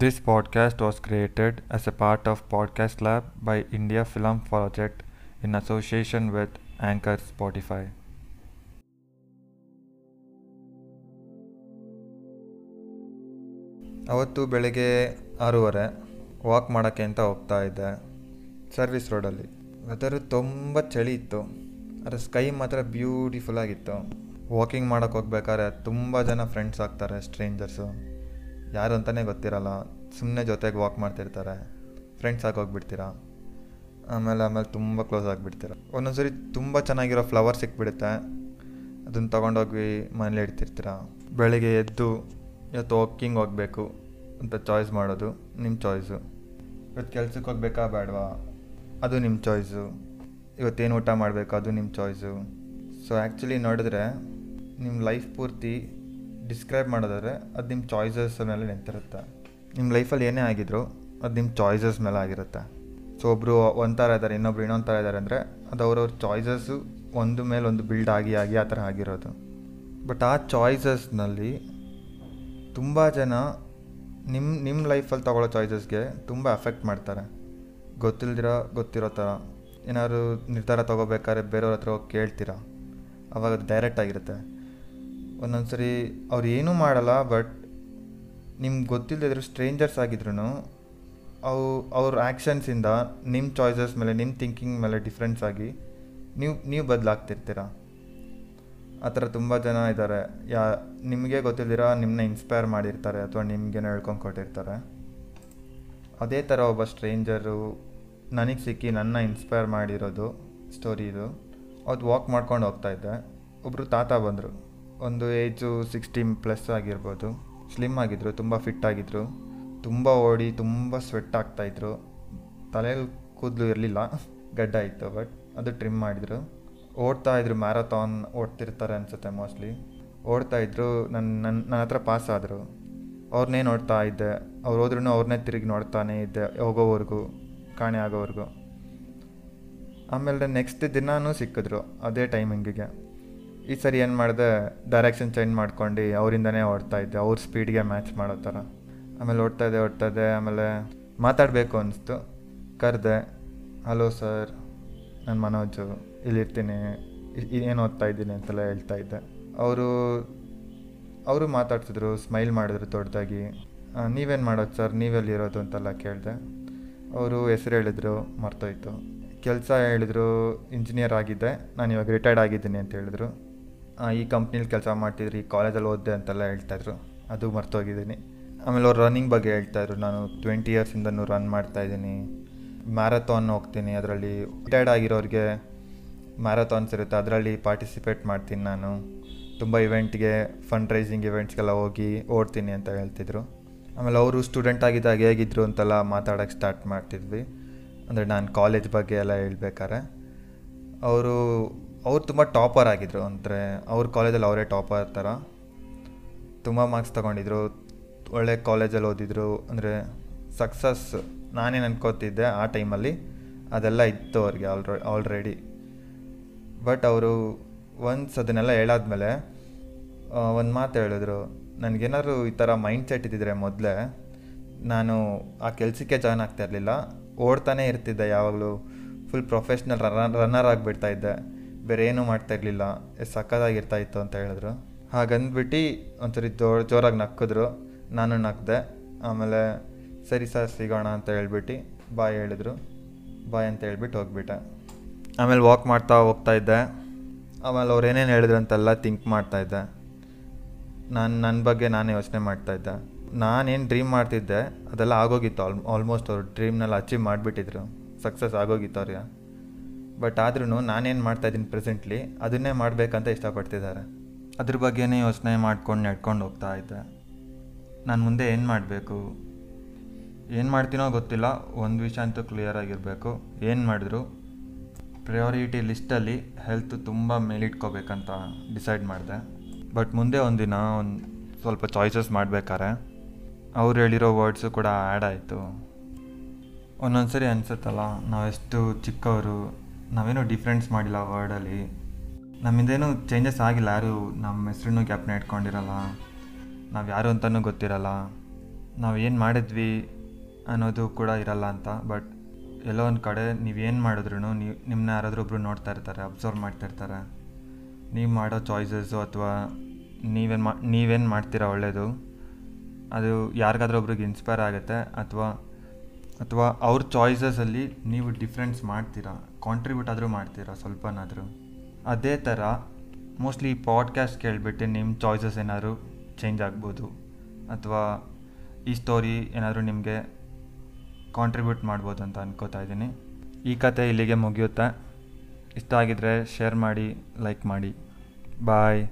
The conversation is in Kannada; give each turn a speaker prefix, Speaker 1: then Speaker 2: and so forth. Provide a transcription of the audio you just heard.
Speaker 1: This podcast was created as a part of Podcast Lab by India Film Project in association with Anchor, Spotify. ಅವತ್ತು ಬೆಳಗ್ಗೆ ಆರೂವರೆ ವಾಕ್ ಮಾಡೋಕ್ಕೆ ಅಂತ ಹೋಗ್ತಾ ಇದ್ದೆ. ಸರ್ವಿಸ್ ರೋಡಲ್ಲಿ ವೆದರು ತುಂಬ ಚಳಿ ಇತ್ತು. ಅದರ ಸ್ಕೈ ಮಾತ್ರ ಬ್ಯೂಟಿಫುಲ್ ಆಗಿತ್ತು. ವಾಕಿಂಗ್ ಮಾಡೋಕ್ಕೆ ಹೋಗ್ಬೇಕಾದ್ರೆ ತುಂಬ ಜನ ಫ್ರೆಂಡ್ಸ್ ಆಗ್ತಾರೆ ಸ್ಟ್ರೇಂಜರ್ಸು ಯಾರು ಅಂತಲೇ ಗೊತ್ತಿರಲ್ಲ. ಸುಮ್ಮನೆ ಜೊತೆಗೆ ವಾಕ್ ಮಾಡ್ತಿರ್ತಾರೆ. ಫ್ರೆಂಡ್ಸ್ ಹೋಗ್ಬಿಡ್ತೀರಾ? ಆಮೇಲೆ ಆಮೇಲೆ ತುಂಬ ಕ್ಲೋಸ್ ಆಗಿಬಿಡ್ತೀರ? ಒಂದೊಂದ್ಸರಿ ತುಂಬ ಚೆನ್ನಾಗಿರೋ ಫ್ಲವರ್ ಸಿಕ್ಬಿಡುತ್ತೆ. ಅದನ್ನು ತೊಗೊಂಡೋಗಿ ಮನೇಲಿ ಇಡ್ತಿರ್ತೀರ? ಬೆಳಿಗ್ಗೆ ಎದ್ದು ಇವತ್ತು ವಾಕಿಂಗ್ ಹೋಗಬೇಕು ಅಂತ ಚಾಯ್ಸ್ ಮಾಡೋದು ನಿಮ್ಮ ಚಾಯ್ಸು ಇವತ್ತು ಕೆಲ್ಸಕ್ಕೆ ಹೋಗ್ಬೇಕಾ ಬೇಡವಾ? ಅದು ನಿಮ್ಮ ಚಾಯ್ಸು ಇವತ್ತೇನು ಊಟ ಮಾಡಬೇಕು ಅದು ನಿಮ್ಮ ಚಾಯ್ಸು ಸೊ ಆ್ಯಕ್ಚುಲಿ ನೋಡಿದ್ರೆ ನಿಮ್ಮ ಲೈಫ್ ಪೂರ್ತಿ ಡಿಸ್ಕ್ರೈಬ್ ಮಾಡೋದಾದ್ರೆ ಅದು ನಿಮ್ಮ ಚಾಯ್ಸಸ್ ಮೇಲೆ ನಿಂತಿರುತ್ತೆ. ನಿಮ್ಮ ಲೈಫಲ್ಲಿ ಏನೇ ಆಗಿದ್ರು ಅದು ನಿಮ್ಮ ಚಾಯ್ಸಸ್ ಮೇಲೆ ಆಗಿರುತ್ತೆ. ಸೊ ಒಬ್ಬರು ಒಂಥರ ಇದ್ದಾರೆ ಇನ್ನೊಬ್ರು ಇನ್ನೊಂದು ಥರ ಇದ್ದಾರೆ ಅಂದರೆ ಅದು ಅವ್ರವ್ರ ಚಾಯ್ಸಸ್ಸು ಒಂದು ಮೇಲೆ ಒಂದು ಬಿಲ್ಡ್ ಆಗಿ ಆಗಿ ಆ ಥರ ಆಗಿರೋದು. ಬಟ್ ಆ ಚಾಯ್ಸಸ್ನಲ್ಲಿ ತುಂಬ ಜನ ನಿಮ್ಮ ನಿಮ್ಮ ಲೈಫಲ್ಲಿ ತೊಗೊಳ್ಳೋ ಚಾಯ್ಸಸ್ಗೆ ತುಂಬ ಎಫೆಕ್ಟ್ ಮಾಡ್ತಾರೆ. ಗೊತ್ತಿಲ್ದಿರೋ, ಗೊತ್ತಿರೋ ಥರ. ಏನಾದ್ರು ನಿರ್ಧಾರ ತೊಗೋಬೇಕಾದ್ರೆ ಬೇರೆಯವ್ರ ಹತ್ರ ಹೋಗಿ ಕೇಳ್ತೀರಾ? ಅವಾಗ ಅದು ಡೈರೆಕ್ಟ್ ಆಗಿರುತ್ತೆ. ಒಂದೊಂದು ಸರಿ ಅವ್ರು ಏನೂ ಮಾಡಲ್ಲ ಬಟ್ ನಿಮ್ಗೆ ಗೊತ್ತಿಲ್ಲದಿದ್ರು ಸ್ಟ್ರೇಂಜರ್ಸ್ ಆಗಿದ್ರು ಅವು, ಅವ್ರ ಆ್ಯಕ್ಷನ್ಸಿಂದ ನಿಮ್ಮ ಚಾಯ್ಸಸ್ ಮೇಲೆ ನಿಮ್ಮ ಥಿಂಕಿಂಗ್ ಮೇಲೆ ಡಿಫ್ರೆನ್ಸ್ ಆಗಿ ನೀವು ನೀವು ಬದಲಾಗ್ತಿರ್ತೀರ? ಆ ಥರ ತುಂಬ ಜನ ಇದ್ದಾರೆ. ಯಾ, ನಿಮಗೆ ಗೊತ್ತಿಲ್ದಿರ ನಿಮ್ಮನ್ನ ಇನ್ಸ್ಪೈರ್ ಮಾಡಿರ್ತಾರೆ ಅಥವಾ ನಿಮಗೇನೋ ಹೇಳ್ಕೊಂಡು ಕೊಟ್ಟಿರ್ತಾರೆ. ಅದೇ ಥರ ಒಬ್ಬ ಸ್ಟ್ರೇಂಜರು ನನಗೆ ಸಿಕ್ಕಿ ನನ್ನ ಇನ್ಸ್ಪೈರ್ ಮಾಡಿರೋದು ಸ್ಟೋರಿ ಇದು. ಅವತ್ತು ವಾಕ್ ಮಾಡ್ಕೊಂಡು ಹೋಗ್ತಾ ಇದ್ದೆ. ಒಬ್ಬರು ತಾತ ಬಂದರು. ಒಂದು ಏಜು ಸಿಕ್ಸ್ಟೀನ್ ಪ್ಲಸ್ ಆಗಿರ್ಬೋದು. ಸ್ಲಿಮ್ ಆಗಿದ್ದರು ತುಂಬ ಫಿಟ್ ಆಗಿದ್ದರು ತುಂಬ ಓಡಿ, ತುಂಬ ಸ್ವೆಟ್ ಆಗ್ತಾಯಿದ್ರು ತಲೆಯಲ್ಲಿ ಕೂದಲು ಇರಲಿಲ್ಲ, ಗಡ್ಡ ಇತ್ತು ಬಟ್ ಅದು ಟ್ರಿಮ್ ಮಾಡಿದರು. ಓಡ್ತಾ ಇದ್ರು ಮ್ಯಾರಥಾನ್ ಓಡ್ತಿರ್ತಾರೆ ಅನಿಸುತ್ತೆ ಮೋಸ್ಟ್ಲಿ ಓಡ್ತಾ ಇದ್ರು ನನ್ನ ನನ್ನ ನನ್ನ ಹತ್ರ ಪಾಸ್ ಆದರು. ಅವ್ರನ್ನೇ ನೋಡ್ತಾ ಇದ್ದೆ. ಅವ್ರು ಹೋದ್ರೂ ಅವ್ರನ್ನೇ ತಿರುಗಿ ನೋಡ್ತಾನೆ ಇದ್ದೆ, ಹೋಗೋವರೆಗೂ, ಕಾಣೆ ಆಗೋವರೆಗೂ. ಆಮೇಲೆ ನೆಕ್ಸ್ಟ್ ದಿನಾನೂ ಸಿಕ್ಕಿದ್ರು, ಅದೇ ಟೈಮಿಂಗಿಗೆ ಈ ಸರಿ ಏನು ಮಾಡಿದೆ ಡೈರೆಕ್ಷನ್ ಚೇಂಜ್ ಮಾಡ್ಕೊಂಡು ಅವರಿಂದನೇ ಓಡ್ತಾ ಇದ್ದೆ. ಅವ್ರ ಸ್ಪೀಡ್ಗೆ ಮ್ಯಾಚ್ ಮಾಡೋ ಥರ. ಆಮೇಲೆ ಓಡ್ತಾ ಇದ್ದೆ ಓಡ್ತಾ ಇದ್ದೆ. ಆಮೇಲೆ ಮಾತಾಡಬೇಕು ಅನಿಸ್ತು. ಕರೆದೆ, ಹಲೋ ಸರ್, ನಾನು ಮನೋಜು, ಇಲ್ಲಿರ್ತೀನಿ. ಏನು ಓದ್ತಾ ಇದ್ದೀನಿ? ಅಂತೆಲ್ಲ ಹೇಳ್ತಾ ಇದ್ದೆ. ಅವರು ಅವರು ಮಾತಾಡ್ತಿದ್ರು ಸ್ಮೈಲ್ ಮಾಡಿದ್ರು ದೊಡ್ಡದಾಗಿ ನೀವೇನು ಮಾಡೋದು ಸರ್? ನೀವೆಲ್ಲಿರೋದು ಅಂತೆಲ್ಲ ಕೇಳಿದೆ. ಅವರು ಹೆಸರು ಹೇಳಿದ್ರು, ಮರ್ತೋಯ್ತು. ಕೆಲಸ ಹೇಳಿದ್ರು ಇಂಜಿನಿಯರ್ ಆಗಿದ್ದೆ. ನಾನು ಇವಾಗ ರಿಟೈರ್ಡ್ ಆಗಿದ್ದೀನಿ ಅಂತ ಹೇಳಿದ್ರು. ಈ ಕಂಪ್ನಿಲಿ ಕೆಲಸ ಮಾಡ್ತಿದ್ರಿ ಕಾಲೇಜಲ್ಲಿ ಓದಿದೆ ಅಂತೆಲ್ಲ ಹೇಳ್ತಾಯಿದ್ರು ಅದು ಮರ್ತೋಗಿದ್ದೀನಿ. ಆಮೇಲೆ ಅವ್ರು ರನ್ನಿಂಗ್ ಬಗ್ಗೆ ಹೇಳ್ತಾಯಿದ್ರು ನಾನು ಟ್ವೆಂಟಿ ಇಯರ್ಸಿಂದನೂ ರನ್ ಮಾಡ್ತಾಯಿದ್ದೀನಿ ಮ್ಯಾರಥಾನ್ ಹೋಗ್ತೀನಿ, ಅದರಲ್ಲಿ ರಿಟೈರ್ಡ್ ಆಗಿರೋರಿಗೆ ಮ್ಯಾರಥಾನ್ಸ್ ಇರುತ್ತೆ. ಅದರಲ್ಲಿ ಪಾರ್ಟಿಸಿಪೇಟ್ ಮಾಡ್ತೀನಿ ನಾನು. ತುಂಬ ಇವೆಂಟ್ಗೆ ಫಂಡ್ ರೈಸಿಂಗ್ ಇವೆಂಟ್ಸ್ಗೆಲ್ಲ ಹೋಗಿ ಓಡ್ತೀನಿ ಅಂತ ಹೇಳ್ತಿದ್ರು. ಆಮೇಲೆ ಅವರು ಸ್ಟೂಡೆಂಟ್ ಆಗಿದ್ದಾಗ ಹೇಗಿದ್ರು ಅಂತೆಲ್ಲ ಮಾತಾಡೋಕ್ಕೆ ಸ್ಟಾರ್ಟ್ ಮಾಡ್ತಿದ್ವಿ. ಅಂದರೆ ನಾನು ಕಾಲೇಜ್ ಬಗ್ಗೆ ಎಲ್ಲ ಹೇಳ್ಬೇಕಾರೆ. ಅವರು ಅವ್ರು ತುಂಬ ಟಾಪರ್ ಆಗಿದ್ರು ಅಂದರೆ ಅವ್ರ ಕಾಲೇಜಲ್ಲಿ ಅವರೇ ಟಾಪರ್ ಥರ ತುಂಬ ಮಾರ್ಕ್ಸ್ ತೊಗೊಂಡಿದ್ರು. ಒಳ್ಳೆ ಕಾಲೇಜಲ್ಲಿ ಓದಿದ್ರು. ಅಂದರೆ ಸಕ್ಸಸ್ ನಾನೇನು ಅನ್ಕೋತಿದ್ದೆ ಆ ಟೈಮಲ್ಲಿ ಅದೆಲ್ಲ ಇತ್ತು ಅವ್ರಿಗೆ ಆಲ್ರ ಆಲ್ರೆಡಿ ಬಟ್ ಅವರು ಒನ್ಸ್ ಅದನ್ನೆಲ್ಲ ಹೇಳಾದ್ಮೇಲೆ ಒಂದು ಮಾತು ಹೇಳಿದ್ರು. ನನಗೇನಾದ್ರು ಈ ಥರ ಮೈಂಡ್ ಸೆಟ್ ಇದ್ದಿದ್ರೆ ಮೊದಲೇ ನಾನು ಆ ಕೆಲಸಕ್ಕೆ ಜಾಯ್ನ್ ಆಗ್ತಾ ಇರಲಿಲ್ಲ. ಓಡ್ತಾನೆ ಇರ್ತಿದ್ದೆ ಯಾವಾಗಲೂ. ಫುಲ್ ಪ್ರೊಫೆಷ್ನಲ್ ರನ್ ರನ್ನರ್ ಆಗಿಬಿಡ್ತಾ ಇದ್ದೆ. ಬೇರೆ ಏನೂ ಮಾಡ್ತಾ ಇರಲಿಲ್ಲ ಎಷ್ಟು ಸಕ್ಕತ್ತಾಗಿರ್ತಾ ಇತ್ತು ಅಂತ ಹೇಳಿದ್ರು. ಹಾಗಂದ್ಬಿಟ್ಟು ಒಂದ್ಸರಿ ಜೋ, ಜೋರಾಗಿ ನಕ್ಕಿದ್ರು. ನಾನು ನಕ್ದೆ. ಆಮೇಲೆ, ಸರಿ ಸರ್, ಸಿಗೋಣ ಅಂತ ಹೇಳ್ಬಿಟ್ಟು ಬಾಯ್ ಹೇಳಿದ್ರು. ಬಾಯ್ ಅಂತ ಹೇಳ್ಬಿಟ್ಟು ಹೋಗ್ಬಿಟ್ಟೆ. ಆಮೇಲೆ ವಾಕ್ ಮಾಡ್ತಾ ಹೋಗ್ತಾ ಇದ್ದೆ. ಆಮೇಲೆ ಅವ್ರು ಏನೇನು ಹೇಳಿದ್ರು ಅಂತೆಲ್ಲ ಥಿಂಕ್ ಮಾಡ್ತಾಯಿದ್ದೆ ನಾನು ನನ್ನ ಬಗ್ಗೆ ನಾನೇ ಯೋಚನೆ ಮಾಡ್ತಾಯಿದ್ದೆ ನಾನೇನು ಡ್ರೀಮ್ ಮಾಡ್ತಿದ್ದೆ, ಅದೆಲ್ಲ ಆಗೋಗಿತ್ತು. ಆಲ್ ಆಲ್ಮೋಸ್ಟ್ ಅವ್ರು ಡ್ರೀಮ್ನೆಲ್ಲ ಅಚೀವ್ ಮಾಡಿಬಿಟ್ಟಿದ್ರು. ಸಕ್ಸಸ್ ಆಗೋಗಿತ್ತು ಅವ್ರಿಗೆ. ಬಟ್ ಆದ್ರೂ ನಾನೇನು ಮಾಡ್ತಾಯಿದ್ದೀನಿ ಪ್ರೆಸೆಂಟ್ಲಿ ಅದನ್ನೇ ಮಾಡಬೇಕಂತ ಇಷ್ಟಪಡ್ತಿದ್ದಾರೆ. ಅದ್ರ ಬಗ್ಗೆನೇ ಯೋಚನೆ ಮಾಡ್ಕೊಂಡು ನಡ್ಕೊಂಡು ಹೋಗ್ತಾ ಇದ್ದೆ. ನಾನು ಮುಂದೆ ಏನು ಮಾಡಬೇಕು? ಏನು ಮಾಡ್ತೀನೋ ಗೊತ್ತಿಲ್ಲ, ಒಂದು ವಿಷಯ ಅಂತೂ ಕ್ಲಿಯರ್ ಆಗಿರಬೇಕು. ಏನು ಮಾಡಿದ್ರು? ಪ್ರಯಾರಿಟಿ ಲಿಸ್ಟಲ್ಲಿ ಹೆಲ್ತ್ ತುಂಬ ಮೇಲಿಟ್ಕೋಬೇಕಂತ ಡಿಸೈಡ್ ಮಾಡಿದೆ. ಬಟ್ ಮುಂದೆ ಒಂದಿನ ಒಂದು ಸ್ವಲ್ಪ ಚಾಯ್ಸಸ್ ಮಾಡಬೇಕಾರೆ. ಅವ್ರು ಹೇಳಿರೋ ವರ್ಡ್ಸು ಕೂಡ ಆ್ಯಡ್ ಆಯಿತು. ಒಂದೊಂದು ಸರಿ ಅನಿಸುತ್ತಲ್ಲ, ನಾವೆಷ್ಟು ಚಿಕ್ಕವರು ನಾವೇನು ಡಿಫ್ರೆನ್ಸ್ ಮಾಡಿಲ್ಲ ವರ್ಡಲ್ಲಿ ನಮ್ಮಿಂದೇನು ಚೇಂಜಸ್ ಆಗಿಲ್ಲ. ಯಾರು ನಮ್ಮ ಹೆಸ್ರನ್ನೂ ಗ್ಯಾಪ್ನ ಇಟ್ಕೊಂಡಿರಲ್ಲ. ನಾವು ಯಾರು ಅಂತಲೂ ಗೊತ್ತಿರಲ್ಲ. ನಾವು ಏನು ಮಾಡಿದ್ವಿ ಅನ್ನೋದು ಕೂಡ ಇರಲ್ಲ ಅಂತ. ಬಟ್ ಎಲ್ಲೋ ಒಂದು ಕಡೆ ನೀವೇನು ಮಾಡಿದ್ರು ನೀವು ನಿಮ್ಮನ್ನ ಯಾರಾದರೂ ಒಬ್ಬರು ನೋಡ್ತಾ ಇರ್ತಾರೆ ಅಬ್ಸರ್ವ್ ಮಾಡ್ತಾ ಇರ್ತಾರೆ. ನೀವು ಮಾಡೋ ಚಾಯ್ಸಸ್ಸು ಅಥವಾ ನೀವೇನು ಮಾ, ನೀವೇನು ಮಾಡ್ತೀರಾ ಒಳ್ಳೆಯದು ಅದು ಯಾರಿಗಾದ್ರೂ ಒಬ್ರಿಗೆ ಇನ್ಸ್ಪೈರ್ ಆಗುತ್ತೆ. ಅಥವಾ ಅಥವಾ ಅವ್ರ ಚಾಯ್ಸಸಲ್ಲಿ ನೀವು ಡಿಫ್ರೆನ್ಸ್ ಮಾಡ್ತೀರಾ. ಕಾಂಟ್ರಿಬ್ಯೂಟ್ ಆದರೂ ಮಾಡ್ತೀರಾ ಸ್ವಲ್ಪನಾದರೂ? ಅದೇ ಥರ ಮೋಸ್ಟ್ಲಿ ಪಾಡ್ಕ್ಯಾಸ್ಟ್ ಕೇಳಿಬಿಟ್ಟು ನಿಮ್ಮ ಚಾಯ್ಸಸ್ ಏನಾದರೂ ಚೇಂಜ್ ಆಗ್ಬೋದು. ಅಥವಾ ಈ ಸ್ಟೋರಿ ಏನಾದರೂ ನಿಮಗೆ ಕಾಂಟ್ರಿಬ್ಯೂಟ್ ಮಾಡ್ಬೋದು ಅಂತ ಅನ್ಕೋತಾ ಇದ್ದೀನಿ. ಈ ಕತೆ ಇಲ್ಲಿಗೆ ಮುಗಿಯುತ್ತೆ. ಇಷ್ಟ ಆಗಿದ್ರೆ ಶೇರ್ ಮಾಡಿ ಲೈಕ್ ಮಾಡಿ. ಬಾಯ್